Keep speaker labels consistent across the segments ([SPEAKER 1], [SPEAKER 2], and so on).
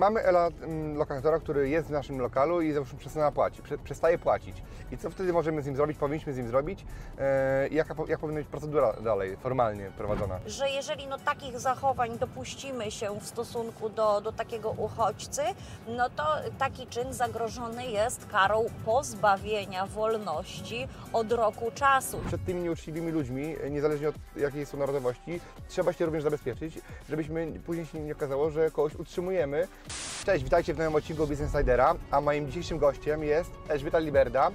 [SPEAKER 1] Mamy Ela mm, lokatora, który jest w naszym lokalu i załóżmy przestaje płacić, prze, przestaje płacić. I co wtedy możemy z nim zrobić, powinniśmy z nim zrobić? E, jaka, jak powinna być procedura dalej, formalnie prowadzona?
[SPEAKER 2] że jeżeli no, takich zachowań dopuścimy się w stosunku do, do takiego uchodźcy, no to taki czyn zagrożony jest karą pozbawienia wolności od roku czasu.
[SPEAKER 1] Przed tymi nieuczciwymi ludźmi, e, niezależnie od jakiej są narodowości, trzeba się również zabezpieczyć, żebyśmy później się nie okazało, że kogoś utrzymujemy. Cześć, witajcie w nowym odcinku Business Insidera, a moim dzisiejszym gościem jest Elżbieta Liberda.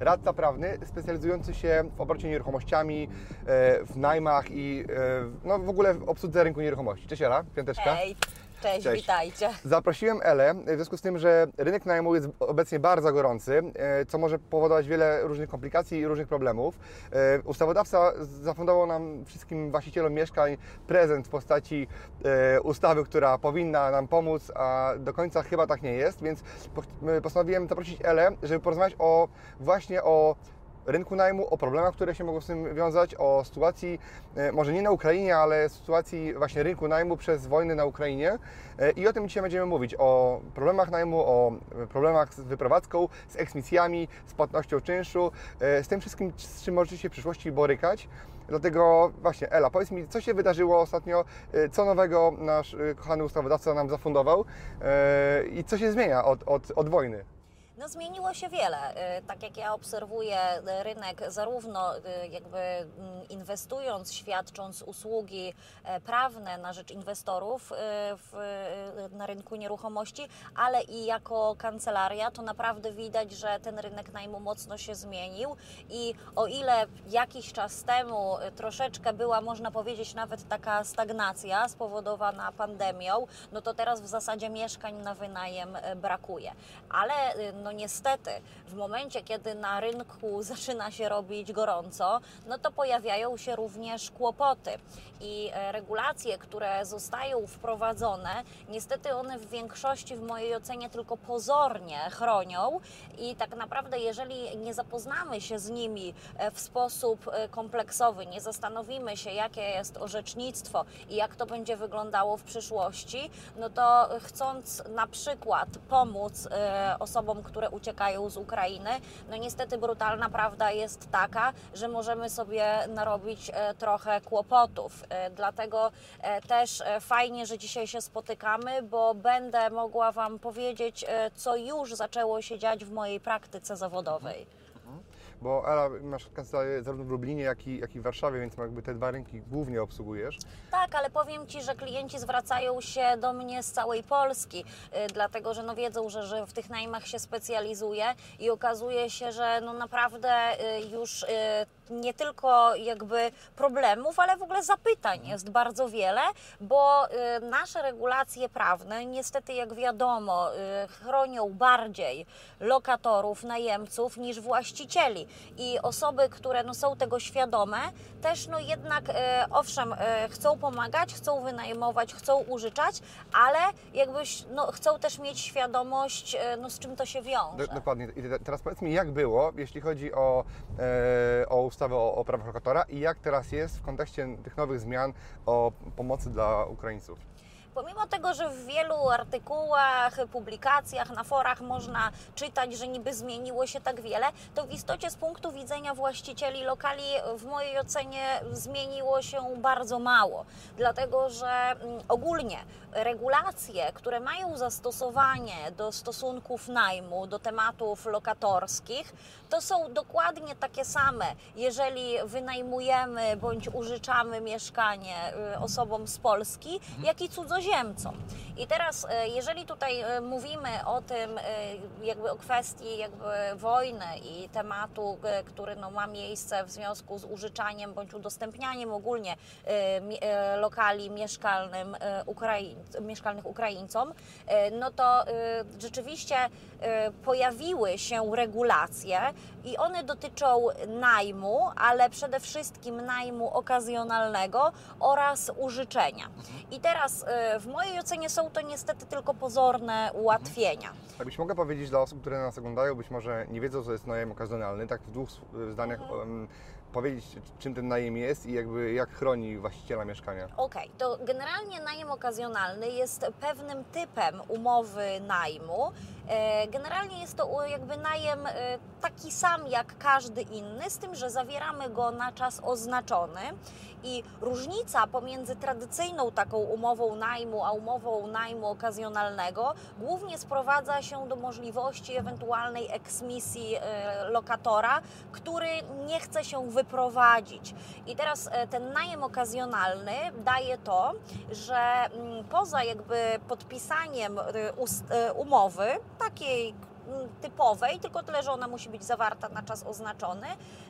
[SPEAKER 1] Radca prawny specjalizujący się w obrocie nieruchomościami, e, w najmach i e, no, w ogóle w obsłudze rynku nieruchomości. Cześć Ela, piąteczka.
[SPEAKER 2] Hej, cześć,
[SPEAKER 1] Cześć.
[SPEAKER 2] witajcie.
[SPEAKER 1] Zaprosiłem Elę w związku z tym, że rynek najmu jest obecnie bardzo gorący, e, co może powodować wiele różnych komplikacji i różnych problemów. E, Ustawodawca zafundował nam wszystkim właścicielom mieszkań prezent w postaci e, ustawy, która powinna nam pomóc, a do końca chyba tak nie jest, więc po- postanowiłem zaprosić Elę, żeby porozmawiać o właśnie o rynku najmu, o problemach, które się mogą z tym wiązać, o sytuacji, e, może nie na Ukrainie, ale sytuacji właśnie rynku najmu przez wojnę na Ukrainie. E, I o tym dzisiaj będziemy mówić, o problemach najmu, o problemach z wyprowadzką, z eksmisjami, z płatnością czynszu, e, z tym wszystkim, z czym możecie się w przyszłości borykać. Dlatego właśnie, Ela, powiedz mi, co się wydarzyło ostatnio, co nowego nasz kochany ustawodawca nam zafundował i co się zmienia od, od, od wojny?
[SPEAKER 2] No zmieniło się wiele. Y, Tak jak ja obserwuję y, rynek, zarówno y, jakby mm, inwestując, świadcząc usługi e, prawne na rzecz inwestorów w, na rynku nieruchomości, ale i jako kancelaria, to naprawdę widać, że ten rynek najmu mocno się zmienił i o ile jakiś czas temu troszeczkę była, można powiedzieć, nawet taka stagnacja spowodowana pandemią, no to teraz w zasadzie mieszkań na wynajem y, brakuje. Ale no niestety w momencie, kiedy na rynku zaczyna się robić gorąco, no to pojawiają się również kłopoty. I e, regulacje, które zostają wprowadzone, niestety one w większości w mojej ocenie tylko pozornie chronią. I tak naprawdę jeżeli nie zapoznamy się z nimi e, w sposób e, kompleksowy, nie zastanowimy się jakie jest orzecznictwo i jak to będzie wyglądało w przyszłości, no to chcąc na przykład pomóc osobom, które uciekają z Ukrainy, no niestety brutalna prawda jest taka, że możemy sobie narobić e, trochę kłopotów. E, Dlatego e, też fajnie, że dzisiaj się spotykamy, bo będę mogła Wam powiedzieć, co już zaczęło się dziać w mojej praktyce zawodowej.
[SPEAKER 1] Bo Ela, masz kancelarię zarówno w Lublinie, jak i, jak i w Warszawie, więc jakby te dwa rynki głównie obsługujesz.
[SPEAKER 2] Tak, ale powiem Ci, że klienci zwracają się do mnie z całej Polski, y, dlatego że no wiedzą, że, że w tych najmach się specjalizuję i okazuje się, że no naprawdę y, już y, nie tylko jakby problemów, ale w ogóle zapytań jest bardzo wiele, bo y, nasze regulacje prawne niestety jak wiadomo y, chronią bardziej lokatorów, najemców niż właścicieli i osoby, które no, są tego świadome, też no jednak e, owszem chcą pomagać, chcą wynajmować, chcą użyczać, ale jakbyś no, chcą też mieć świadomość no, z czym to się wiąże.
[SPEAKER 1] Do, dokładnie. I te- teraz powiedz mi, jak było, jeśli chodzi o, e, o ustawę o, o prawach lokatora i jak teraz jest w kontekście tych nowych zmian o pomocy dla Ukraińców?
[SPEAKER 2] Pomimo tego, że w wielu artykułach, publikacjach, na forach można czytać, że niby zmieniło się tak wiele, to w istocie z punktu widzenia właścicieli lokali w mojej ocenie zmieniło się bardzo mało. Dlatego, że mm, ogólnie regulacje, które mają zastosowanie do stosunków najmu, do tematów lokatorskich, to są dokładnie takie same, jeżeli wynajmujemy bądź użyczamy mieszkanie y, osobom z Polski, jak i cudzoziemcom cudzoziemcom. I teraz, e, jeżeli tutaj e, mówimy o tym, e, jakby o kwestii jakby wojny i tematu, który no, ma miejsce w związku z użyczaniem bądź udostępnianiem ogólnie lokali mieszkalnym, Ukraiń, mieszkalnych Ukraińcom, no to rzeczywiście pojawiły się regulacje i one dotyczą najmu, ale przede wszystkim najmu okazjonalnego oraz użyczenia. I teraz w mojej ocenie są to niestety tylko pozorne ułatwienia.
[SPEAKER 1] Tak byś mogła powiedzieć dla osób, które nas oglądają, być może nie wiedzą, co jest najem okazjonalny, tak w dwóch zdaniach em, powiedzieć, czym ten najem jest i jakby jak chroni właściciela mieszkania.
[SPEAKER 2] Okej, to generalnie najem okazjonalny jest pewnym typem umowy najmu. E, Generalnie jest to jakby najem e, taki sam jak każdy inny, z tym, że zawieramy go na czas oznaczony i różnica pomiędzy tradycyjną taką umową najmu, a umową najmu okazjonalnego głównie sprowadza się do możliwości ewentualnej eksmisji e, lokatora, który nie chce się wyprowadzić. I teraz e, ten najem okazjonalny daje to, że mm, poza jakby podpisaniem e, umowy, takiej mm, typowej, tylko tyle, że ona musi być zawarta na czas oznaczony,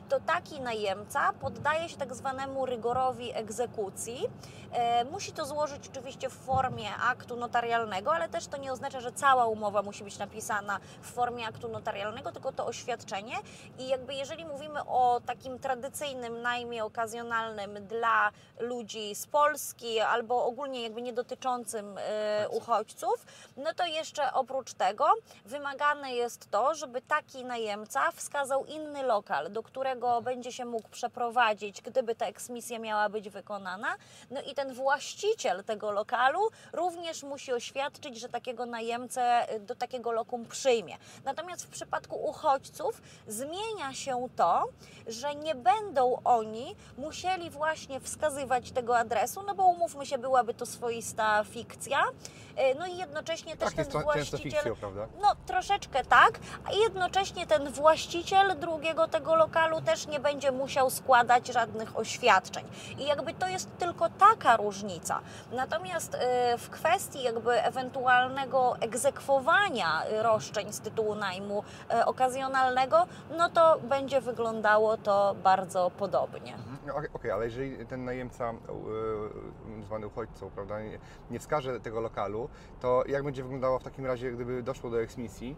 [SPEAKER 2] to taki najemca poddaje się tak zwanemu rygorowi egzekucji. E, musi to złożyć oczywiście w formie aktu notarialnego, ale też to nie oznacza, że cała umowa musi być napisana w formie aktu notarialnego, tylko to oświadczenie. I jakby jeżeli mówimy o takim tradycyjnym najmie okazjonalnym dla ludzi z Polski albo ogólnie jakby nie dotyczącym e, uchodźców, no to jeszcze oprócz tego wymagane jest to, żeby taki najemca wskazał inny lokal, do którego będzie się mógł przeprowadzić, gdyby ta eksmisja miała być wykonana. No i ten właściciel tego lokalu również musi oświadczyć, że takiego najemcę y, do takiego lokum przyjmie. Natomiast w przypadku uchodźców zmienia się to, że nie będą oni musieli właśnie wskazywać tego adresu, no bo umówmy się, byłaby to swoista fikcja. Y, No i jednocześnie też
[SPEAKER 1] Tak, jest
[SPEAKER 2] ten właściciel
[SPEAKER 1] fikcją, prawda?
[SPEAKER 2] no, troszeczkę tak, a jednocześnie ten właściciel drugiego tego lokalu też nie będzie musiał składać żadnych oświadczeń. I jakby to jest tylko taka różnica. Natomiast e, w kwestii jakby ewentualnego egzekwowania roszczeń z tytułu najmu e, okazjonalnego, no to będzie wyglądało to bardzo podobnie.
[SPEAKER 1] No, Okej, okej, ale jeżeli ten najemca, yy, zwany uchodźcą, prawda, nie, nie wskaże tego lokalu, to jak będzie wyglądało w takim razie, gdyby doszło do eksmisji?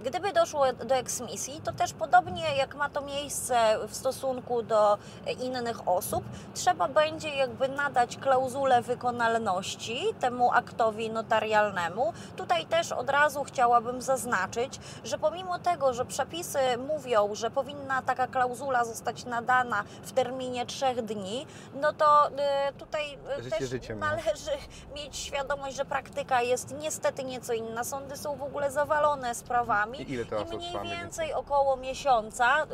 [SPEAKER 2] Gdyby doszło do eksmisji, to też podobnie jak ma to miejsce w stosunku do innych osób, trzeba będzie jakby nadać klauzulę wykonalności temu aktowi notarialnemu. Tutaj też od razu chciałabym zaznaczyć, że pomimo tego, że przepisy mówią, że powinna taka klauzula zostać nadana w terminie trzech dni, no to y, tutaj y,
[SPEAKER 1] Życie
[SPEAKER 2] też
[SPEAKER 1] no.
[SPEAKER 2] należy mieć świadomość, że praktyka jest niestety nieco inna. Sądy są w ogóle zawalone sprawami
[SPEAKER 1] I ile to
[SPEAKER 2] i mniej więcej około miesiąca y,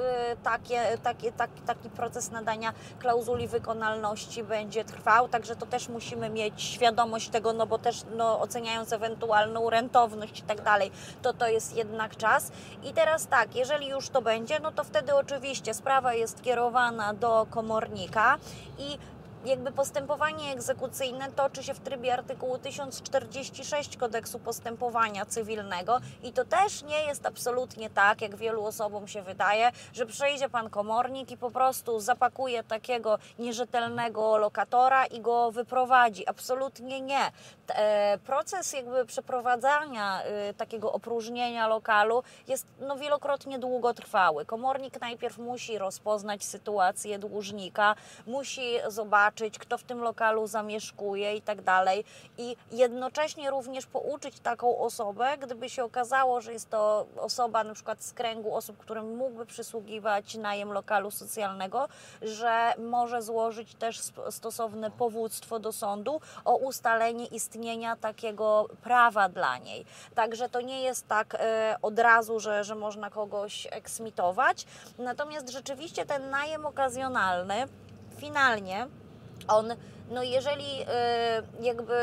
[SPEAKER 2] takie, takie, tak, taki proces nadania klauzuli wykonalności będzie trwał, także to też musimy mieć świadomość tego, no bo też no, oceniając ewentualną rentowność i tak dalej, to to jest jednak czas. I teraz tak, jeżeli już to będzie, no to wtedy oczywiście sprawa jest kierowana do komornika i jakby postępowanie egzekucyjne toczy się w trybie artykułu 1046 kodeksu postępowania cywilnego i to też nie jest absolutnie tak, jak wielu osobom się wydaje, że przyjdzie pan komornik i po prostu zapakuje takiego nierzetelnego lokatora i go wyprowadzi. Absolutnie nie. E, Proces jakby przeprowadzania y, takiego opróżnienia lokalu jest no, wielokrotnie długotrwały. Komornik najpierw musi rozpoznać sytuację dłużnika, musi zobaczyć, kto w tym lokalu zamieszkuje i tak dalej. I jednocześnie również pouczyć taką osobę, gdyby się okazało, że jest to osoba na przykład z kręgu osób, którym mógłby przysługiwać najem lokalu socjalnego, że może złożyć też stosowne powództwo do sądu o ustalenie istnienia takiego prawa dla niej. Także to nie jest tak e, od razu, że, że można kogoś eksmitować. Natomiast rzeczywiście ten najem okazjonalny finalnie on, no jeżeli y, jakby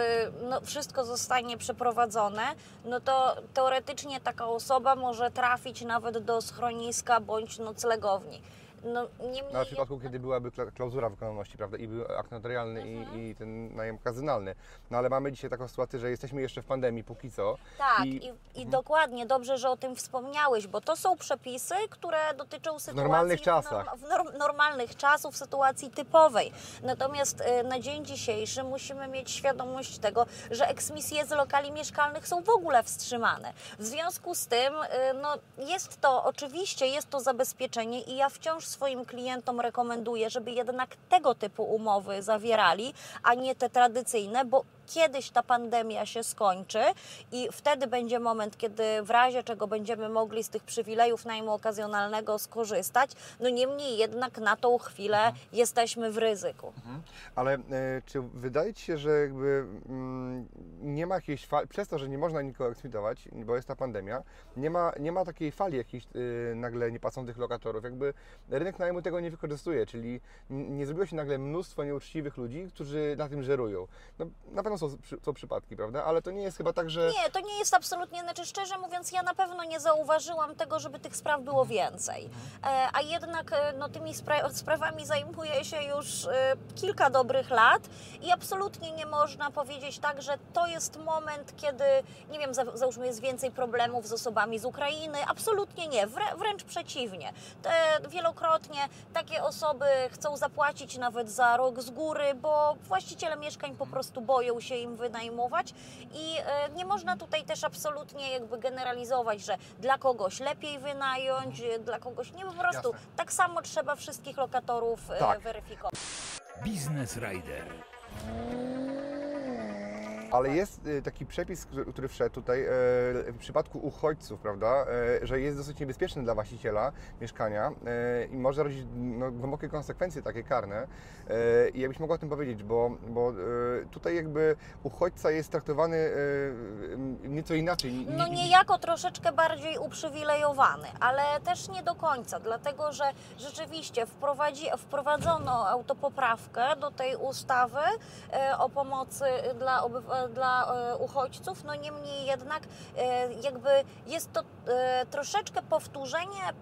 [SPEAKER 2] no wszystko zostanie przeprowadzone, no to teoretycznie taka osoba może trafić nawet do schroniska bądź noclegowni. No, niemniej
[SPEAKER 1] Na przypadku, kiedy byłaby kla- klauzura wykonalności, prawda, i był akt notarialny
[SPEAKER 2] Mhm.
[SPEAKER 1] i, i ten najem okazjonalny. No ale mamy dzisiaj taką sytuację, że jesteśmy jeszcze w pandemii póki co.
[SPEAKER 2] Tak,
[SPEAKER 1] I-
[SPEAKER 2] i, i, dokładnie, dobrze, że o tym wspomniałeś, bo to są przepisy, które dotyczą sytuacji
[SPEAKER 1] normalnych
[SPEAKER 2] w
[SPEAKER 1] czasach.
[SPEAKER 2] W norm, normalnych czasów, sytuacji typowej. Natomiast e, na dzień dzisiejszy musimy mieć świadomość tego, że eksmisje z lokali mieszkalnych są w ogóle wstrzymane. W związku z tym, e, no, jest to, oczywiście jest to zabezpieczenie i ja wciąż swoim klientom rekomenduję, żeby jednak tego typu umowy zawierali, a nie te tradycyjne, bo kiedyś ta pandemia się skończy i wtedy będzie moment, kiedy w razie czego będziemy mogli z tych przywilejów najmu okazjonalnego skorzystać. No niemniej jednak na tą chwilę jesteśmy w ryzyku.
[SPEAKER 1] Ale e, czy wydaje Ci się, że jakby mm, nie ma jakiejś fali, przez to, że nie można nikogo eksmitować, bo jest ta pandemia, nie ma, nie ma takiej fali jakichś y, nagle niepłacących lokatorów, jakby rynek najmu tego nie wykorzystuje, czyli nie zrobiło się nagle mnóstwo nieuczciwych ludzi, którzy na tym żerują. No, na pewno są, są przypadki, prawda? Ale to nie jest chyba tak, że...
[SPEAKER 2] Nie, to nie jest absolutnie, znaczy szczerze mówiąc, ja na pewno nie zauważyłam tego, żeby tych spraw było więcej. E, a jednak e, no, tymi spra- sprawami zajmuję się już e, kilka dobrych lat i absolutnie nie można powiedzieć tak, że to jest moment, kiedy, nie wiem, za, załóżmy jest więcej problemów z osobami z Ukrainy. Absolutnie nie, wrę- wręcz przeciwnie. Te, wielokrotnie takie osoby chcą zapłacić nawet za rok z góry, bo właściciele mieszkań po prostu boją się im wynajmować i e, nie można tutaj też absolutnie jakby generalizować, że dla kogoś lepiej wynająć, e, dla kogoś nie po prostu.
[SPEAKER 1] Jasne.
[SPEAKER 2] Tak samo trzeba wszystkich lokatorów e,
[SPEAKER 1] Tak.
[SPEAKER 2] weryfikować.
[SPEAKER 3] Biznes Rider.
[SPEAKER 1] Ale jest y, taki przepis, który, wszedł tutaj e, w przypadku uchodźców, prawda, e, że jest dosyć niebezpieczny dla właściciela mieszkania i może rodzić no, głębokie konsekwencje takie karne. I jakbyś mogła o tym powiedzieć, bo, bo tutaj jakby uchodźca jest traktowany nieco inaczej.
[SPEAKER 2] No
[SPEAKER 1] ni-
[SPEAKER 2] niejako troszeczkę bardziej uprzywilejowany, ale też nie do końca, dlatego że rzeczywiście wprowadzi, wprowadzono autopoprawkę do tej ustawy o pomocy dla, obywa- dla e, uchodźców, no niemniej jednak e, jakby jest to e, troszeczkę powtórzenie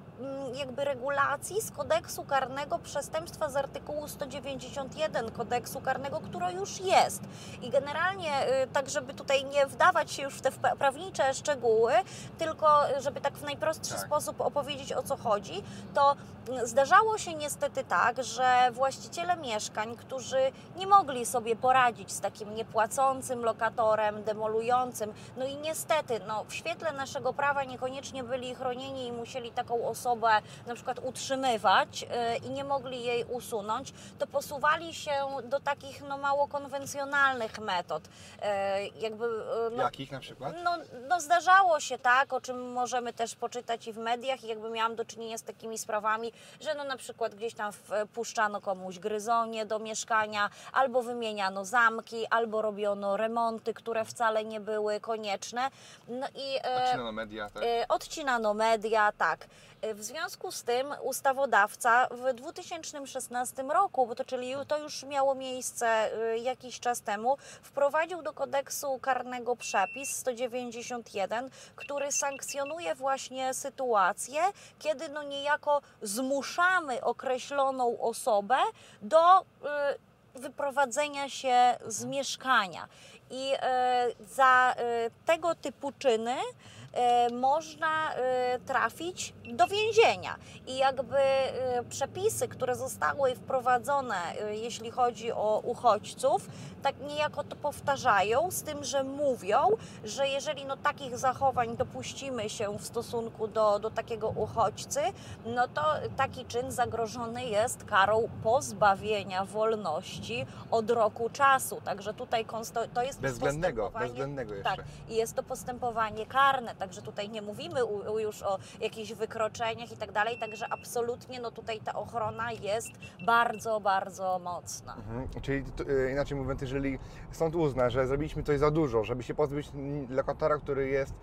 [SPEAKER 2] jakby regulacji z kodeksu karnego przestępstwa z artykułu 191 kodeksu karnego, które już jest. I generalnie, y, tak żeby tutaj nie wdawać się już w te prawnicze szczegóły, tylko y, żeby tak w najprostszy
[SPEAKER 1] Tak.
[SPEAKER 2] sposób opowiedzieć o co chodzi, to zdarzało się niestety tak, że właściciele mieszkań, którzy nie mogli sobie poradzić z takim niepłacącym lokatorem, demolującym, no i niestety, no, w świetle naszego prawa niekoniecznie byli chronieni i musieli taką osobę na przykład utrzymywać y, i nie mogli jej usunąć, to posuwali się do takich no, mało konwencjonalnych metod. E, jakby, e, no,
[SPEAKER 1] Jakich na przykład?
[SPEAKER 2] no, no zdarzało się tak, o czym możemy też poczytać i w mediach i jakby miałam do czynienia z takimi sprawami, że no na przykład gdzieś tam wpuszczano komuś gryzonie do mieszkania, albo wymieniano zamki, albo robiono remonty, które wcale nie były konieczne. No i
[SPEAKER 1] Odcinano media, tak?
[SPEAKER 2] Odcinano media, tak. E, W związku z tym ustawodawca w 2016 roku, bo to czyli to już miało miejsce e, jakiś czas temu, wprowadził do kodeksu karnego przepis 191, który sankcjonuje właśnie sytuację, kiedy no niejako zmuszamy określoną osobę do e, wyprowadzenia się z mieszkania. I e, za tego typu czyny można e, trafić do więzienia. I jakby e, przepisy, które zostały wprowadzone, e, jeśli chodzi o uchodźców, tak niejako to powtarzają, z tym, że mówią, że jeżeli no, takich zachowań dopuścimy się w stosunku do, do takiego uchodźcy, no to taki czyn zagrożony jest karą pozbawienia wolności od roku czasu. Także tutaj to jest
[SPEAKER 1] Bezwzględnego,
[SPEAKER 2] postępowanie-
[SPEAKER 1] bezwzględnego jeszcze.
[SPEAKER 2] Tak, i jest to postępowanie karne, także tutaj nie mówimy już o jakichś wykroczeniach i tak dalej, także absolutnie no tutaj ta ochrona jest bardzo, bardzo mocna.
[SPEAKER 1] Mhm. Czyli e, inaczej mówiąc, jeżeli sąd uzna, że zrobiliśmy coś za dużo, żeby się pozbyć lokatora, który jest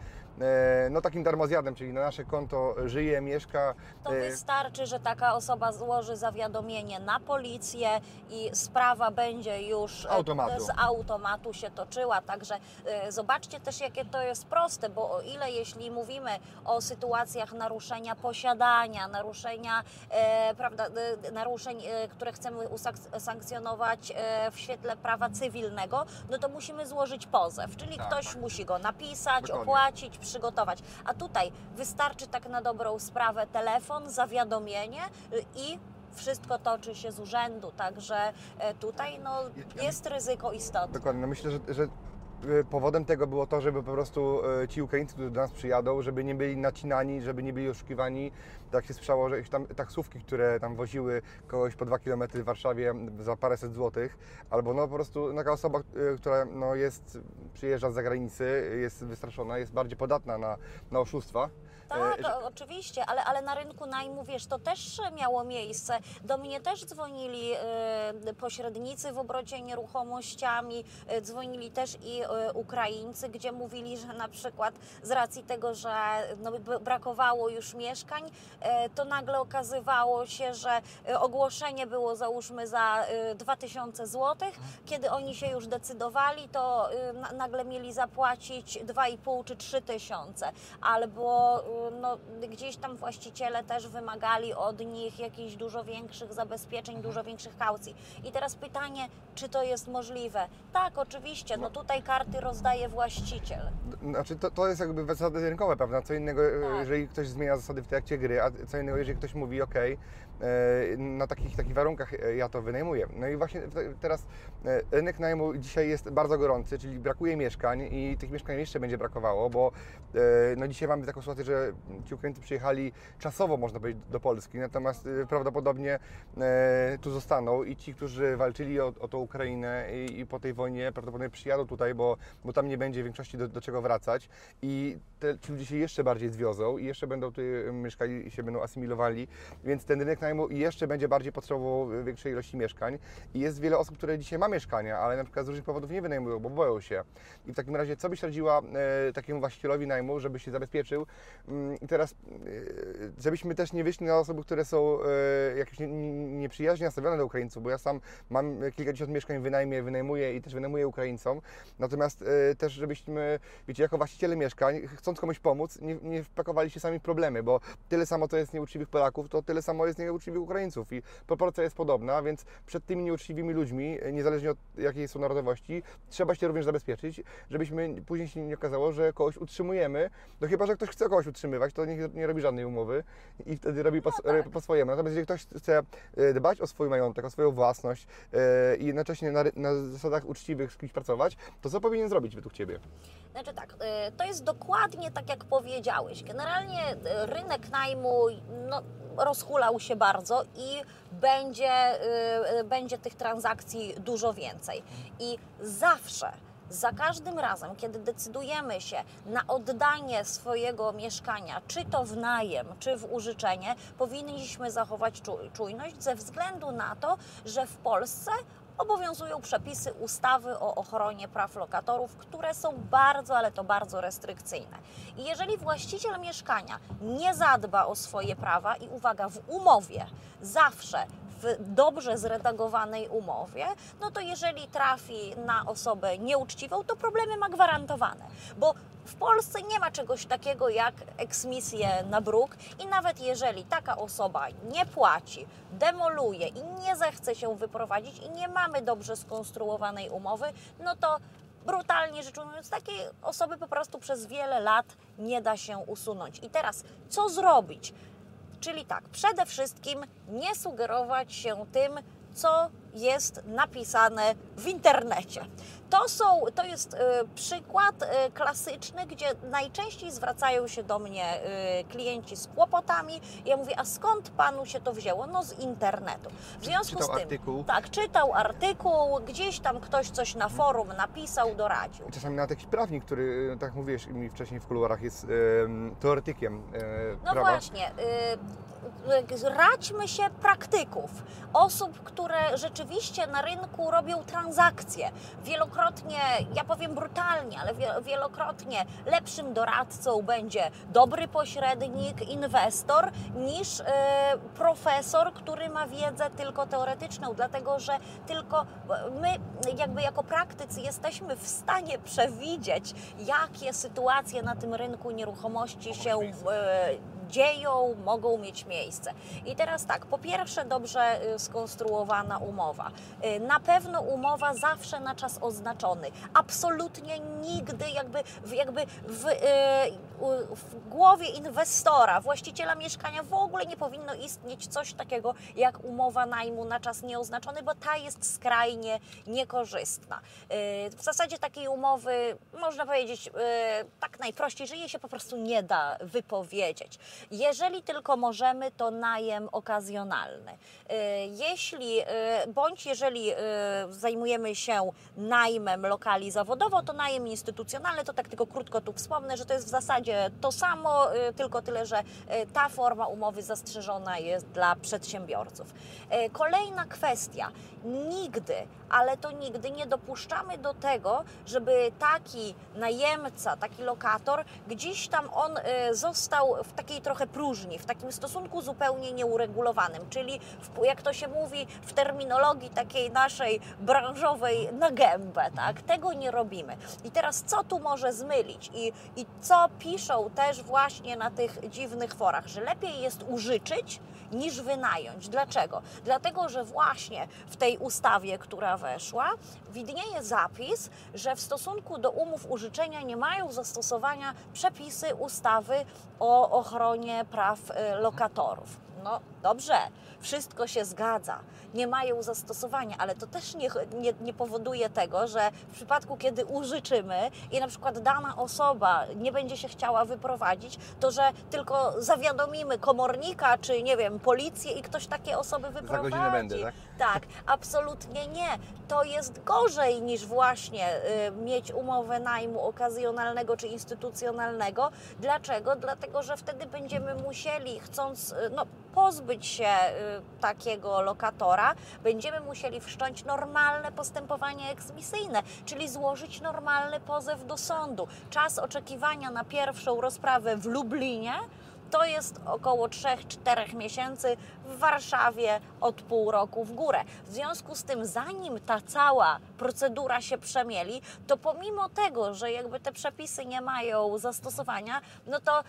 [SPEAKER 1] no takim darmozjadem, czyli na nasze konto żyje, mieszka.
[SPEAKER 2] To
[SPEAKER 1] e,
[SPEAKER 2] wystarczy, że taka osoba złoży zawiadomienie na policję i sprawa będzie już e,
[SPEAKER 1] Automatu.
[SPEAKER 2] z automatu się toczyła. Także e, zobaczcie też, jakie to jest proste, bo o ile jeśli mówimy o sytuacjach naruszenia posiadania, naruszenia, e, prawda, e, naruszeń, e, które chcemy usankcjonować e, w świetle prawa cywilnego, no to musimy złożyć pozew, czyli
[SPEAKER 1] Tak,
[SPEAKER 2] ktoś
[SPEAKER 1] tak.
[SPEAKER 2] musi go napisać,
[SPEAKER 1] Dokładnie.
[SPEAKER 2] opłacić, przygotować. A tutaj wystarczy tak na dobrą sprawę telefon, zawiadomienie y, i wszystko toczy się z urzędu, także e, tutaj no, jest ryzyko istotne.
[SPEAKER 1] Dokładnie, no myślę, że, że powodem tego było to, żeby po prostu e, ci Ukraińcy, którzy do nas przyjadą, żeby nie byli nacinani, żeby nie byli oszukiwani. Tak się słyszało, że tam taksówki, które tam woziły kogoś po dwa kilometry w Warszawie za paręset złotych, albo no po prostu taka osoba, e, która no jest, przyjeżdża z zagranicy, jest wystraszona, jest bardziej podatna na, na oszustwa.
[SPEAKER 2] Tak,
[SPEAKER 1] że-
[SPEAKER 2] oczywiście, ale, ale na rynku najmu, wiesz, to też miało miejsce. Do mnie też dzwonili pośrednicy w obrocie nieruchomościami, dzwonili też i Ukraińcy, gdzie mówili, że na przykład z racji tego, że no, brakowało już mieszkań, e, to nagle okazywało się, że e, ogłoszenie było załóżmy za e, 2000 zł. Kiedy oni się już decydowali, to na- nagle mieli zapłacić 2,5 czy 3 tysiące. Albo no, gdzieś tam właściciele też wymagali od nich jakichś dużo większych zabezpieczeń, dużo większych kaucji. I teraz pytanie, czy to jest możliwe? Tak, oczywiście, no tutaj karty rozdaje właściciel.
[SPEAKER 1] Znaczy, to, to jest jakby zasady rynkowe, prawda? Co innego, e,
[SPEAKER 2] Tak.
[SPEAKER 1] jeżeli ktoś zmienia zasady w trakcie gry, a co innego, jeżeli ktoś mówi, ok, na takich, takich warunkach e, ja to wynajmuję. No i właśnie te- teraz e, rynek najmu dzisiaj jest bardzo gorący, czyli brakuje mieszkań i tych mieszkań jeszcze będzie brakowało, bo e, no dzisiaj mamy taką sytuację, że ci Ukraińcy przyjechali czasowo, można powiedzieć, do Polski, natomiast e, prawdopodobnie e, tu zostaną i ci, którzy walczyli o, o tą Ukrainę i, i po tej wojnie prawdopodobnie przyjadą tutaj, bo, bo tam nie będzie większości do, do czego wracać. I te, ci ludzie się jeszcze bardziej zwiozą i jeszcze będą tutaj mieszkali i się będą asymilowali, więc ten rynek najmu jeszcze będzie bardziej potrzebował większej ilości mieszkań. I jest wiele osób, które dzisiaj ma mieszkania, ale na przykład z różnych powodów nie wynajmują, bo boją się. I w takim razie, co byś radziła e, takiemu właścicielowi najmu, żeby się zabezpieczył? Mm, i teraz, e, żebyśmy też nie wyszli na osoby, które są e, jakieś nie- nie- nieprzyjaźnie nastawione do Ukraińców, bo ja sam mam kilkadziesiąt mieszkań, wynajmie, wynajmuję i też wynajmuję Ukraińcom, natomiast e, też żebyśmy, wiecie, jako właściciele mieszkań, chcąc komuś pomóc, nie, nie wpakowali się sami w problemy, bo tyle samo to jest nieuczciwych Polaków, to tyle samo jest nieuczciwych Ukraińców i proporcja jest podobna, więc przed tymi nieuczciwymi ludźmi, e, niezależnie od jakiej są narodowości, trzeba się również zabezpieczyć, żebyśmy później się nie okazało, że kogoś utrzymujemy, no chyba, że ktoś chce kogoś utrzymywać, to niech nie robi żadnej umowy i wtedy robi po,
[SPEAKER 2] tak.
[SPEAKER 1] po swojemu. Natomiast jeżeli ktoś chce e, dbać o swój majątek, o swoją własność i jednocześnie na, na zasadach uczciwych z kimś pracować, to co powinien zrobić według Ciebie?
[SPEAKER 2] Znaczy tak, y, to jest dokładnie tak, jak powiedziałeś. Generalnie y, rynek najmu no, rozhulał się bardzo i będzie, y, będzie tych transakcji dużo więcej. I zawsze, za każdym razem, kiedy decydujemy się na oddanie swojego mieszkania, czy to w najem, czy w użyczenie, powinniśmy zachować czu- czujność ze względu na to, że w Polsce obowiązują przepisy ustawy o ochronie praw lokatorów, które są bardzo, ale to bardzo restrykcyjne. I jeżeli właściciel mieszkania nie zadba o swoje prawa i uwaga, w umowie zawsze w dobrze zredagowanej umowie, no to jeżeli trafi na osobę nieuczciwą, to problemy ma gwarantowane, bo w Polsce nie ma czegoś takiego jak eksmisje na bruk i nawet jeżeli taka osoba nie płaci, demoluje i nie zechce się wyprowadzić i nie mamy dobrze skonstruowanej umowy, no to brutalnie rzecz ujmując, takiej osoby po prostu przez wiele lat nie da się usunąć. I teraz co zrobić? Czyli tak, przede wszystkim nie sugerować się tym, co jest napisane w internecie. To, są, to jest y, przykład y, klasyczny, gdzie najczęściej zwracają się do mnie y, klienci z kłopotami. Ja mówię, a skąd panu się to wzięło? No z internetu. W związku
[SPEAKER 1] czytał
[SPEAKER 2] z tym,
[SPEAKER 1] artykuł?
[SPEAKER 2] tak, czytał artykuł, gdzieś tam ktoś coś na forum napisał, doradził.
[SPEAKER 1] Czasami nawet jakiś prawnik, który, tak mówiłeś mi wcześniej w kuluarach, jest em, teoretykiem e,
[SPEAKER 2] No
[SPEAKER 1] prawa.
[SPEAKER 2] właśnie, y, radźmy się praktyków, osób, które rzeczywiście na rynku robią transakcje. Wielokrotnie, ja powiem brutalnie, ale wie- wielokrotnie lepszym doradcą będzie dobry pośrednik, inwestor, niż e, profesor, który ma wiedzę tylko teoretyczną, dlatego że tylko my, jakby jako praktycy, jesteśmy w stanie przewidzieć, jakie sytuacje na tym rynku nieruchomości się e, dzieją, mogą mieć miejsce. I teraz tak, po pierwsze dobrze y, skonstruowana umowa. Y, Na pewno umowa zawsze na czas oznaczony. Absolutnie nigdy jakby, jakby w, y, w głowie inwestora, właściciela mieszkania w ogóle nie powinno istnieć coś takiego jak umowa najmu na czas nieoznaczony, bo ta jest skrajnie niekorzystna. W zasadzie takiej umowy można powiedzieć tak najprościej, że jej się po prostu nie da wypowiedzieć. Jeżeli tylko możemy, to najem okazjonalny. Y, Jeśli, y, bądź jeżeli y, zajmujemy się najmem lokali zawodowo, to najem instytucjonalny, to tak tylko krótko tu wspomnę, że to jest w zasadzie to samo, tylko tyle, że ta forma umowy zastrzeżona jest dla przedsiębiorców. Kolejna kwestia. Nigdy, ale to nigdy nie dopuszczamy do tego, żeby taki najemca, taki lokator, gdzieś tam on y, został w takiej trochę próżni, w takim stosunku zupełnie nieuregulowanym, czyli w, jak to się mówi w terminologii takiej naszej branżowej na gębę, tak? Tego nie robimy. I teraz co tu może zmylić i, i co piszą też właśnie na tych dziwnych forach, że lepiej jest użyczyć niż wynająć. Dlaczego? Dlatego, że właśnie w tej ustawie, która weszła, widnieje zapis, że w stosunku do umów użyczenia nie mają zastosowania przepisy ustawy o ochronie praw y, lokatorów. No dobrze, wszystko się zgadza, nie mają zastosowania, ale to też nie, nie, nie powoduje tego, że w przypadku, kiedy użyczymy i na przykład dana osoba nie będzie się chciała wyprowadzić, to że tylko zawiadomimy komornika, czy nie wiem, policję i ktoś takie osoby wyprowadzi.
[SPEAKER 1] godzinę będę, tak?
[SPEAKER 2] Tak, absolutnie nie. To jest gorzej niż właśnie y, mieć umowę najmu okazjonalnego czy instytucjonalnego. Dlaczego? Dlatego, że wtedy będziemy musieli, chcąc y, no, pozbyć się y, takiego lokatora, będziemy musieli wszcząć normalne postępowanie eksmisyjne, czyli złożyć normalny pozew do sądu. Czas oczekiwania na pierwszą rozprawę w Lublinie to jest około 3-4 miesięcy, w Warszawie od pół roku w górę. W związku z tym, zanim ta cała procedura się przemieli, to pomimo tego, że jakby te przepisy nie mają zastosowania, no to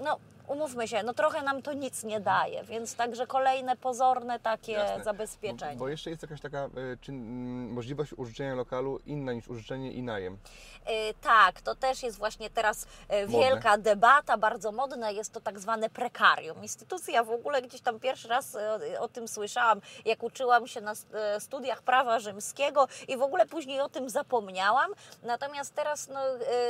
[SPEAKER 2] no, umówmy się, no trochę nam to nic nie daje, więc także kolejne pozorne takie
[SPEAKER 1] Jasne.
[SPEAKER 2] zabezpieczenie.
[SPEAKER 1] Bo, bo jeszcze jest jakaś taka y, czy, możliwość użyczenia lokalu inna niż użyczenie i najem.
[SPEAKER 2] Y, Tak, to też jest właśnie teraz y, wielka debata, bardzo modne jest to tak zwane prekarium. Instytucja w ogóle gdzieś tam pierwszy raz o tym słyszałam, jak uczyłam się na studiach prawa rzymskiego i w ogóle później o tym zapomniałam. Natomiast teraz no,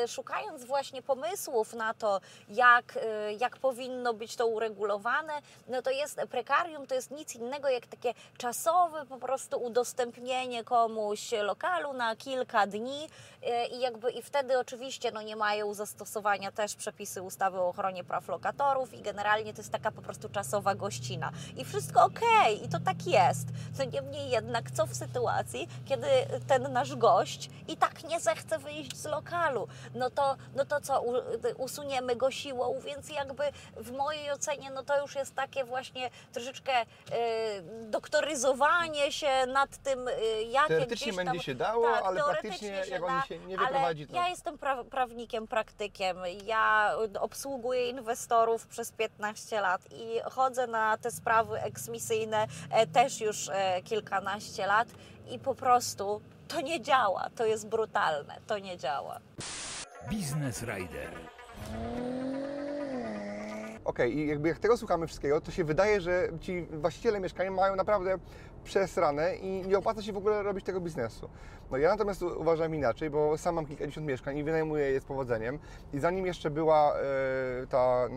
[SPEAKER 2] szukając właśnie pomysłów na to, jak, jak powinno być to uregulowane, no to jest prekarium, to jest nic innego jak takie czasowe po prostu udostępnienie komuś lokalu na kilka dni y, i jakby i wtedy oczywiście no, nie mają zastosowania też przepisy ustawy o ochronie praw lokatorów i generalnie to jest taka po prostu czasowa gościna. I wszystko okej, i to tak jest. No niemniej jednak, co w sytuacji, kiedy ten nasz gość i tak nie zechce wyjść z lokalu? No to, no to co, usuniemy go siłą, więc jakby w mojej ocenie no to już jest takie właśnie troszeczkę y, doktoryzowanie się nad tym, y, jakie
[SPEAKER 1] Teoretycznie
[SPEAKER 2] tam...
[SPEAKER 1] będzie się dało,
[SPEAKER 2] tak,
[SPEAKER 1] ale praktycznie
[SPEAKER 2] się
[SPEAKER 1] jak
[SPEAKER 2] da,
[SPEAKER 1] się nie
[SPEAKER 2] ale
[SPEAKER 1] wyprowadzi, to...
[SPEAKER 2] Ja jestem pra prawnikiem, praktykiem. Ja obsługuję inwestorów przez 15 lat i chodzę na te sprawy eksmisyjne e, też już e, kilkanaście lat i po prostu to nie działa. To jest brutalne. To nie działa.
[SPEAKER 3] Biznes Rider.
[SPEAKER 1] Okej, i jakby jak tego słuchamy wszystkiego, to się wydaje, że ci właściciele mieszkania mają naprawdę przesrane i nie opłaca się w ogóle robić tego biznesu. No ja natomiast uważam inaczej, bo sam mam kilkadziesiąt mieszkań i wynajmuję je z powodzeniem. I zanim jeszcze była e, ta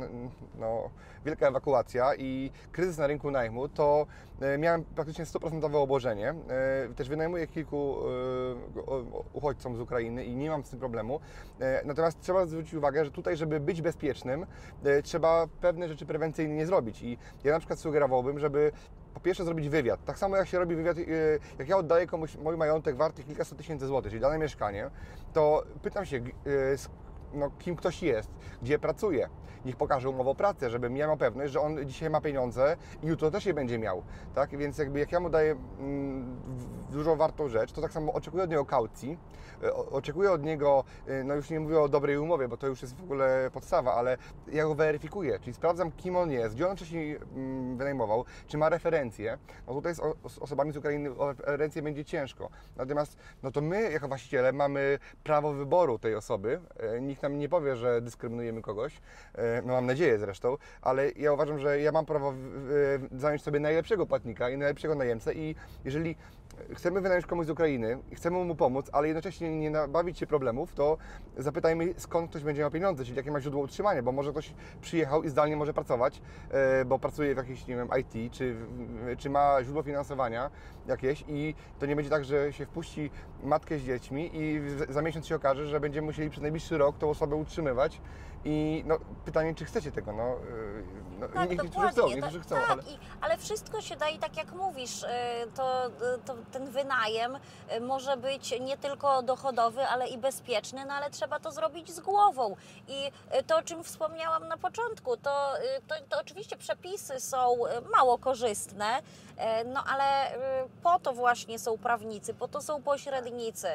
[SPEAKER 1] no, wielka ewakuacja i kryzys na rynku najmu, to e, miałem praktycznie 100% obłożenie. E, też wynajmuję kilku e, uchodźcom z Ukrainy i nie mam z tym problemu. Natomiast trzeba zwrócić uwagę, że tutaj, żeby być bezpiecznym, trzeba pewne rzeczy prewencyjnie zrobić. I ja na przykład sugerowałbym, żeby po pierwsze zrobić wywiad. Tak samo jak się robi wywiad, jak ja oddaję komuś mój majątek warty kilkaset tysięcy złotych, czyli dane mieszkanie, to pytam się, no, kim ktoś jest, gdzie pracuje. Niech pokaże umowę o pracę, żebym ja miał pewność, że on dzisiaj ma pieniądze i jutro też je będzie miał. Tak? Więc jakby jak ja mu daję mm, dużo wartą rzecz, to tak samo oczekuję od niego kaucji, o- oczekuję od niego, y, no już nie mówię o dobrej umowie, bo to już jest w ogóle podstawa, ale ja go weryfikuję, czyli sprawdzam kim on jest, gdzie on wcześniej mm, wynajmował, czy ma referencje. No tutaj z osobami z Ukrainy o referencje będzie ciężko. Natomiast no to my jako właściciele mamy prawo wyboru tej osoby. E, Nikt nam nie powie, że dyskryminujemy kogoś. E, No mam nadzieję zresztą, ale ja uważam, że ja mam prawo zająć sobie najlepszego płatnika i najlepszego najemcę i jeżeli chcemy wynająć komuś z Ukrainy i chcemy mu pomóc, ale jednocześnie nie nabawić się problemów, to zapytajmy skąd ktoś będzie miał pieniądze, czyli jakie ma źródło utrzymania, bo może ktoś przyjechał i zdalnie może pracować, e, bo pracuje w jakiejś, nie wiem, IT, czy, czy ma źródło finansowania jakieś i to nie będzie tak, że się wpuści matkę z dziećmi i za miesiąc się okaże, że będziemy musieli przez najbliższy rok tą osobę utrzymywać i no, pytanie, czy chcecie tego, no, e, no
[SPEAKER 2] Tak,
[SPEAKER 1] nie- niektórzy
[SPEAKER 2] dokładnie.
[SPEAKER 1] chcą, niektórzy chcą,
[SPEAKER 2] tak,
[SPEAKER 1] ale...
[SPEAKER 2] i, ale wszystko się daje, tak jak mówisz, y, to, to ten wynajem y, może być nie tylko dochodowy, ale i bezpieczny, no ale trzeba to zrobić z głową. I y, to, o czym wspomniałam na początku, to, y, to, to oczywiście przepisy są y, mało korzystne, y, no ale y, po to właśnie są prawnicy, po to są pośrednicy,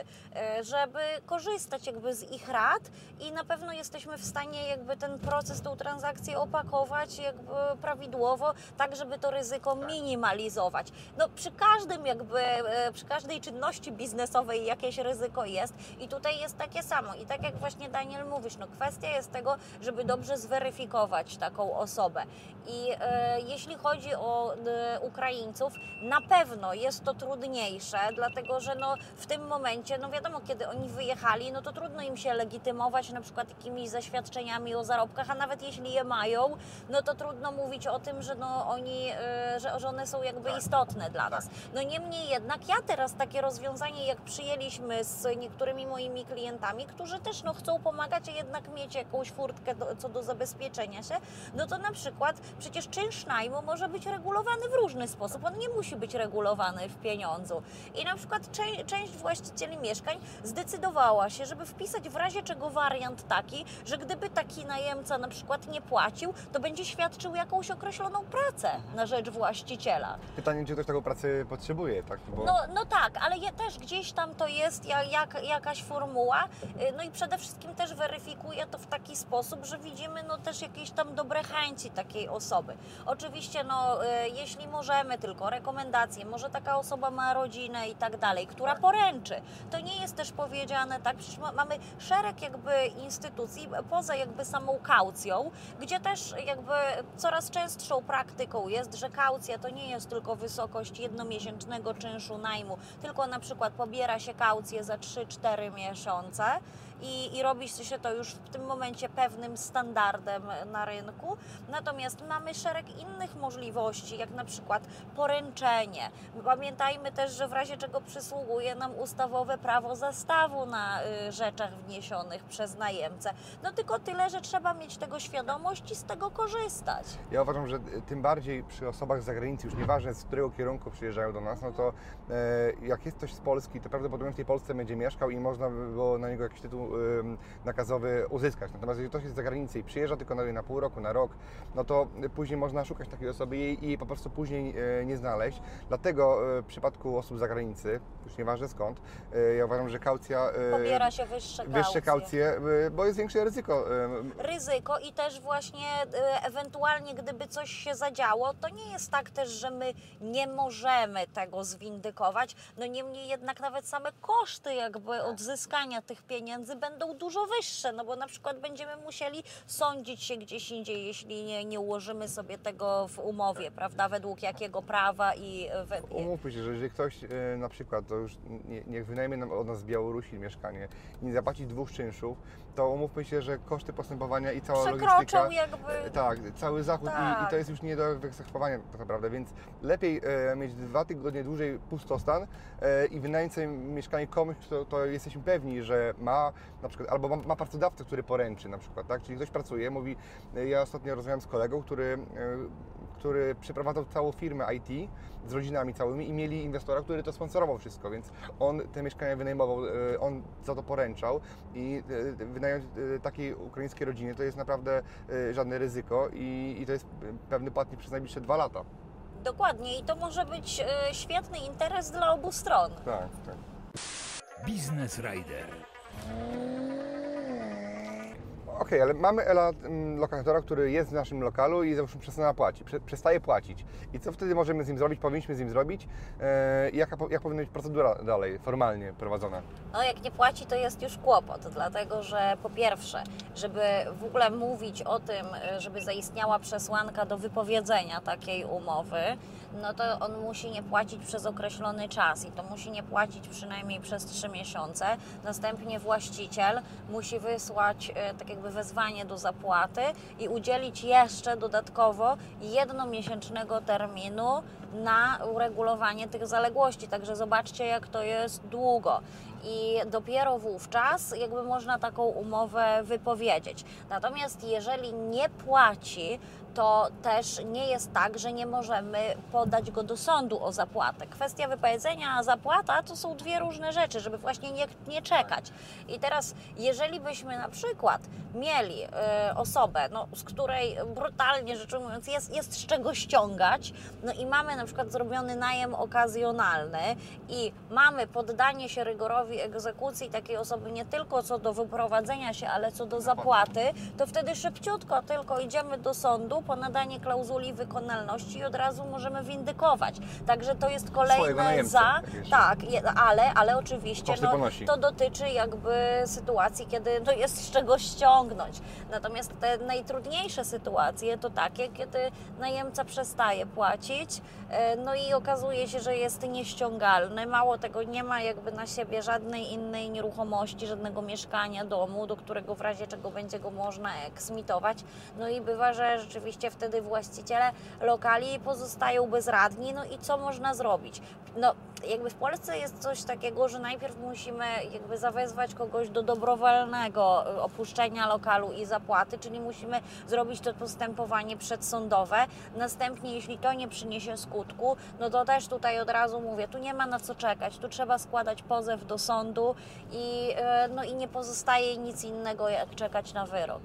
[SPEAKER 2] y, żeby korzystać jakby z ich rad i na pewno jesteśmy w stanie jakby ten proces, tą transakcję opakować jakby prawidłowo, tak żeby to ryzyko minimalizować. No przy każdym jakby, e, przy każdej czynności biznesowej jakieś ryzyko jest i tutaj jest takie samo. I tak jak właśnie Daniel mówisz, no kwestia jest tego, żeby dobrze zweryfikować taką osobę. I e, jeśli chodzi o e, Ukraińców, na pewno jest to trudniejsze, dlatego że no w tym momencie, no wiadomo, kiedy oni wyjechali, no to trudno im się legitymować na przykład jakimiś zaświadczeniami o zarobkach, a nawet jeśli je mają, no to trudno mówić o tym, że no oni, y, że, że one są jakby istotne dla nas. No niemniej jednak ja teraz takie rozwiązanie, jak przyjęliśmy z niektórymi moimi klientami, którzy też no chcą pomagać, a jednak mieć jakąś furtkę do, co do zabezpieczenia się, no to na przykład przecież czynsz najmu może być regulowany w różny sposób. On nie musi być regulowany w pieniądzu. I na przykład cze- część właścicieli mieszkań zdecydowała się, żeby wpisać w razie czego wariant taki, że gdyby taki najemca na przykład nie płacił, to będzie świadczył jakąś określoną pracę na rzecz właściciela.
[SPEAKER 1] Pytanie, czy ktoś taką pracę potrzebuje, tak? Bo...
[SPEAKER 2] No, no tak, ale je, też gdzieś tam to jest ja- jak, jakaś formuła. Y, No i przede wszystkim też weryfikuje to w taki sposób, że widzimy no też jakieś tam dobre chęci takiej osoby. Oczywiście, no, y, jeśli możemy, tylko rekomendacje, może taka osoba ma rodzinę i tak dalej, która poręczy. To nie jest też powiedziane tak, przecież ma, mamy szereg jakby instytucji poza jakby samą kaucją, gdzie też jakby coraz częstszą praktyką jest, że kaucja to nie jest tylko wysokość jednomiesięcznego czynszu najmu, tylko na przykład pobiera się kaucję za 3-4 miesiące i, i robi się to już w tym momencie pewnym standardem na rynku. Natomiast mamy szereg innych możliwości, jak na przykład poręczenie. Pamiętajmy też, że w razie czego przysługuje nam ustawowe prawo zastawu na y, rzeczach wniesionych przez najemcę. No tylko tyle, że trzeba mieć tego świadomość i z tego korzystać.
[SPEAKER 1] Ja uważam, że tym bardziej przy osobach z zagranicy, już nieważne z którego kierunku przyjeżdżają do nas, no to e, jak jest ktoś z Polski, to prawdopodobnie w tej Polsce będzie mieszkał i można by było na niego jakiś tytuł nakazowy uzyskać. Natomiast jeżeli ktoś jest z zagranicy i przyjeżdża tylko na, na pół roku, na rok, no to później można szukać takiej osoby i, i po prostu później e, nie znaleźć. Dlatego e, w przypadku osób z zagranicy, już nieważne skąd, ja uważam, że kaucja...
[SPEAKER 2] Pobiera się wyższe kaucje.
[SPEAKER 1] Wyższe kaucje, bo jest większe ryzyko.
[SPEAKER 2] ryzyko i też właśnie ewentualnie gdyby coś się zadziało, to nie jest tak też, że my nie możemy tego zwindykować. No niemniej jednak nawet same koszty jakby odzyskania tych pieniędzy będą dużo wyższe, no bo na przykład będziemy musieli sądzić się gdzieś indziej, jeśli nie, nie ułożymy sobie tego w umowie, prawda, według jakiego prawa i... We,
[SPEAKER 1] Umówmy się, że jeżeli ktoś e, na przykład to już nie, niech wynajmie nam od nas z Białorusi mieszkanie i nie zapłaci dwóch czynszów, to umówmy się, że koszty postępowania i cała
[SPEAKER 2] przekroczą
[SPEAKER 1] logistyka.
[SPEAKER 2] jakby...
[SPEAKER 1] e, Tak, cały zachód i, i
[SPEAKER 2] Tak.
[SPEAKER 1] to jest już nie do wyegzekwowania tak naprawdę, więc lepiej e, mieć dwa tygodnie dłużej pustostan e, i wynająć sobie mieszkanie komuś, kto to jesteśmy pewni, że ma na przykład, albo ma, ma pracodawcę, który poręczy na przykład, tak? Czyli ktoś pracuje, mówi, e, ja ostatnio rozmawiałem z kolegą, który, e, który przeprowadzał całą firmę IT z rodzinami całymi i mieli inwestora, który to sponsorował wszystko, więc on te mieszkania wynajmował, e, on za to poręczał i e, wynająć e, takiej ukraińskiej rodzinie to jest naprawdę żadne ryzyko i, i to jest pewny płatnik przez najbliższe dwa lata.
[SPEAKER 2] Dokładnie i to może być świetny interes dla obu stron.
[SPEAKER 1] Tak, tak.
[SPEAKER 3] Business Rider.
[SPEAKER 1] Okej, ale mamy Ela mm, lokatora, który jest w naszym lokalu i załóżmy przestaje płacić, prze, przestaje płacić. I co wtedy możemy z nim zrobić, powinniśmy z nim zrobić? E, jaka, jak powinna być procedura dalej, formalnie prowadzona?
[SPEAKER 2] No jak nie płaci, to jest już kłopot, dlatego że po pierwsze, żeby w ogóle mówić o tym, e, żeby zaistniała przesłanka do wypowiedzenia takiej umowy, no to on musi nie płacić przez określony czas i to musi nie płacić przynajmniej przez 3 miesiące. Następnie właściciel musi wysłać e, tak jakby wezwanie do zapłaty i udzielić jeszcze dodatkowo jednomiesięcznego terminu na uregulowanie tych zaległości. Także zobaczcie, jak to jest długo. I dopiero wówczas jakby można taką umowę wypowiedzieć. Natomiast jeżeli nie płaci, to też nie jest tak, że nie możemy podać go do sądu o zapłatę. Kwestia wypowiedzenia, a zapłata to są dwie różne rzeczy, żeby właśnie nie, nie czekać. I teraz, jeżeli byśmy na przykład mieli e, osobę, no, z której brutalnie rzecz ujmując jest, jest z czego ściągać, no i mamy na przykład zrobiony najem okazjonalny i mamy poddanie się rygorowi egzekucji takiej osoby nie tylko co do wyprowadzenia się, ale co do zapłaty, to wtedy szybciutko tylko idziemy do sądu po nadanie klauzuli wykonalności i od razu możemy windykować. Także to jest kolejne
[SPEAKER 1] najemcę,
[SPEAKER 2] za.
[SPEAKER 1] tak.
[SPEAKER 2] Tak, ale, ale oczywiście no, to dotyczy jakby sytuacji, kiedy to jest z czego ściągnąć. Natomiast te najtrudniejsze sytuacje to takie, kiedy najemca przestaje płacić, e, no i okazuje się, że jest nieściągalny. Mało tego, nie ma jakby na siebie żadnej innej nieruchomości, żadnego mieszkania, domu, do którego w razie czego będzie go można eksmitować. No i bywa, że rzeczywiście wtedy właściciele lokali pozostają bezradni. No i co można zrobić? No, jakby w Polsce jest coś takiego, że najpierw musimy jakby zawezwać kogoś do dobrowolnego y, opuszczenia lokalu i zapłaty, czyli musimy zrobić to postępowanie przedsądowe. Następnie, jeśli to nie przyniesie skutku, no to też tutaj od razu mówię, tu nie ma na co czekać, tu trzeba składać pozew do sądu i, y, no i nie pozostaje nic innego jak czekać na wyrok.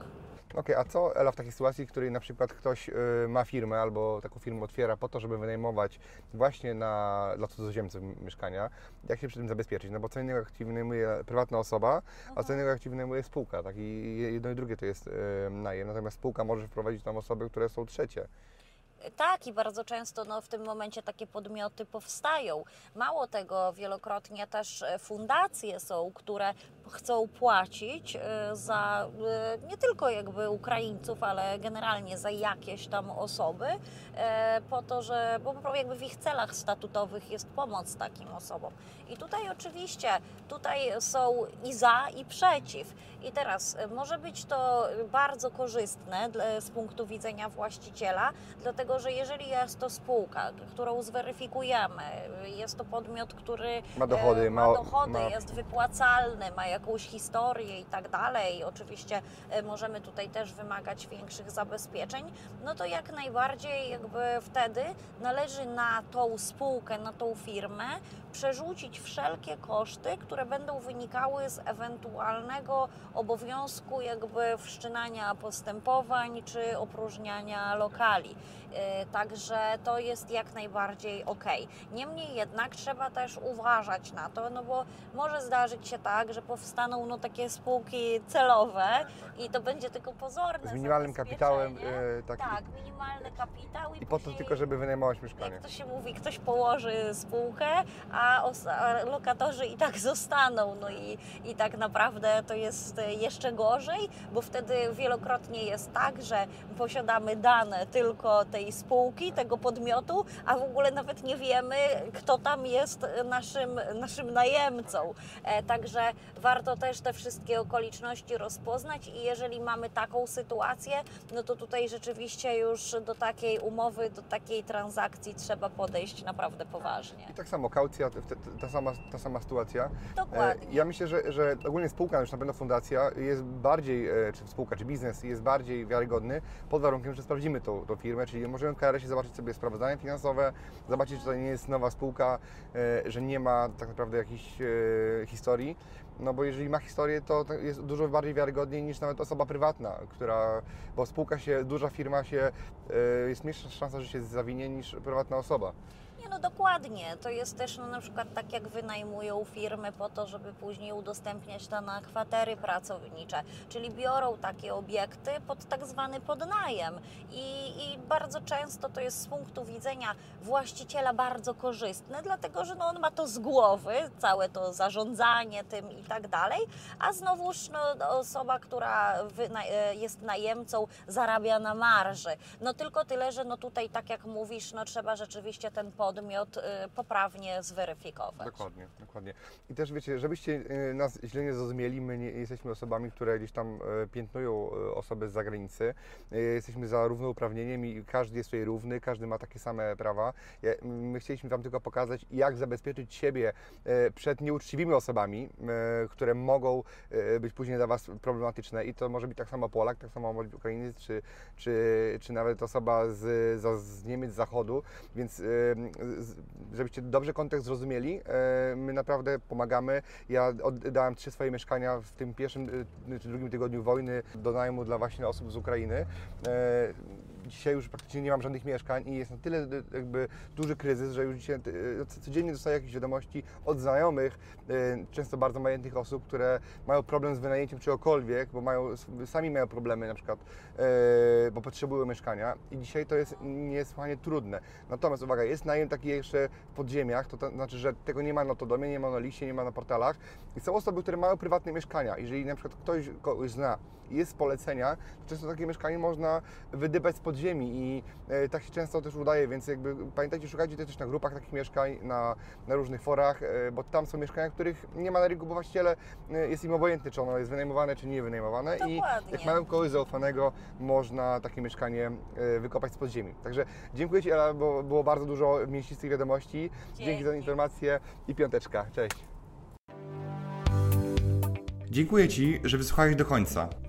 [SPEAKER 1] Okej, a co Ela w takiej sytuacji, w której na przykład ktoś y, ma firmę albo taką firmę otwiera po to, żeby wynajmować właśnie na, dla cudzoziemców mieszkania, jak się przy tym zabezpieczyć? No bo co innego jak ci wynajmuje prywatna osoba, a co innego jak ci wynajmuje spółka, tak? I jedno i drugie to jest y, najem, natomiast spółka może wprowadzić tam osoby, które są trzecie.
[SPEAKER 2] Tak, i bardzo często no, w tym momencie takie podmioty powstają. Mało tego, wielokrotnie też e, fundacje są, które chcą płacić e, za e, nie tylko jakby Ukraińców, ale generalnie za jakieś tam osoby, po to, że bo jakby w ich celach statutowych jest pomoc takim osobom. I tutaj oczywiście, tutaj są i za, i przeciw. I teraz może być to bardzo korzystne z punktu widzenia właściciela, dlatego że jeżeli jest to spółka, którą zweryfikujemy, jest to podmiot, który
[SPEAKER 1] Ma dochody,
[SPEAKER 2] e, ma
[SPEAKER 1] ma-
[SPEAKER 2] dochody,
[SPEAKER 1] ma-
[SPEAKER 2] jest wypłacalny, ma jakąś historię i tak dalej. Oczywiście e, możemy tutaj też wymagać większych zabezpieczeń, no to jak najbardziej jakby wtedy należy na tą spółkę, na tą firmę przerzucić wszelkie koszty, które będą wynikały z ewentualnego obowiązku jakby wszczynania postępowań czy opróżniania lokali. E, Także to jest jak najbardziej ok. Niemniej jednak trzeba też uważać na to, no bo może zdarzyć się tak, że powstaną no, takie spółki celowe i to będzie tylko pozorne
[SPEAKER 1] Z minimalnym kapitałem,
[SPEAKER 2] zabezpieczenie.
[SPEAKER 1] e, tak,
[SPEAKER 2] tak, minimalny kapitał i,
[SPEAKER 1] I po to tylko, żeby wynajmować mieszkanie.
[SPEAKER 2] jak to się mówi, ktoś położy spółkę, a, a lokatorzy i tak zostaną. No i, i tak naprawdę to jest jeszcze gorzej, bo wtedy wielokrotnie jest tak, że posiadamy dane tylko tej spółki, tego podmiotu, a w ogóle nawet nie wiemy, kto tam jest naszym, naszym najemcą. E, Także warto też te wszystkie okoliczności rozpoznać i jeżeli mamy taką sytuację, no to tutaj rzeczywiście już do takiej umowy, do takiej transakcji trzeba podejść naprawdę poważnie.
[SPEAKER 1] I tak samo kaucja, ta sama, ta sama sytuacja.
[SPEAKER 2] Dokładnie.
[SPEAKER 1] E, Ja myślę, że, że ogólnie spółka, już na pewno fundacja, jest bardziej, e, czy spółka, czy biznes jest bardziej wiarygodny pod warunkiem, że sprawdzimy tą, tą firmę, czyli możemy w KRS-ie zobaczyć sobie sprawozdania finansowe, zobaczyć, że to nie jest nowa spółka, e, że nie ma tak naprawdę jakiejś e, historii. No bo jeżeli ma historię, to to jest dużo bardziej wiarygodniej niż nawet osoba prywatna, która, bo spółka się, duża firma się, e, jest mniejsza szansa, że się zawinie niż prywatna osoba.
[SPEAKER 2] No dokładnie. To jest też no, na przykład tak, jak wynajmują firmy po to, żeby później udostępniać to na kwatery pracownicze, czyli biorą takie obiekty pod tak zwany podnajem. I, I bardzo często to jest z punktu widzenia właściciela bardzo korzystne, dlatego że no, on ma to z głowy, całe to zarządzanie tym i tak dalej, a znowuż no, osoba, która e, jest najemcą, zarabia na marży. No tylko tyle, że no tutaj, tak jak mówisz, no trzeba rzeczywiście ten podmiot y, poprawnie zweryfikować.
[SPEAKER 1] Dokładnie, dokładnie. I też wiecie, żebyście y, nas źle nie zrozumieli, my nie jesteśmy osobami, które gdzieś tam y, piętnują osoby z zagranicy. Jesteśmy za równouprawnieniem i każdy jest tutaj równy, każdy ma takie same prawa. My chcieliśmy Wam tylko pokazać, jak zabezpieczyć siebie przed nieuczciwymi osobami, które mogą być później dla Was problematyczne. I to może być tak samo Polak, tak samo może być Ukrainiec, czy, czy, czy nawet osoba z, z, Niemiec, z Zachodu. Więc żebyście dobrze kontekst zrozumieli, e, my naprawdę pomagamy. Ja oddałem trzy swoje mieszkania w tym pierwszym y, czy drugim tygodniu wojny do najmu dla właśnie osób z Ukrainy. E, Dzisiaj już praktycznie nie mam żadnych mieszkań i jest na tyle y, jakby duży kryzys, że już dzisiaj y, co- codziennie dostaję jakieś wiadomości od znajomych, często bardzo majętnych osób, które mają problem z wynajęciem czegokolwiek, bo mają, sami mają problemy na przykład, e, bo potrzebują mieszkania i dzisiaj to jest niesłychanie trudne. Natomiast uwaga, jest najem taki jeszcze w podziemiach, to, to znaczy, że tego nie ma na Todomie, nie ma na liście, nie ma na portalach i są osoby, które mają prywatne mieszkania. Jeżeli na przykład ktoś kogoś zna i jest z polecenia, to często takie mieszkanie można wydybać z podziemi i e, tak się często też udaje, więc jakby pamiętajcie, szukajcie też na grupach takich mieszkań, na, na różnych forach, e, bo tam są mieszkania, których nie ma na rynku, bo właściciele e, jest im obojętne, czy ono jest wynajmowane, czy nie wynajmowane i
[SPEAKER 2] Dokładnie.
[SPEAKER 1] jak mają kogoś zaufanego, można takie mieszkanie e, wykopać z podziemi. Także dziękuję Ci Ela, bo było bardzo dużo mięsistych wiadomości. Dzięki za
[SPEAKER 2] Dzięki.
[SPEAKER 1] informację i piąteczka. Cześć.
[SPEAKER 4] Dziękuję Ci, że wysłuchałeś do końca.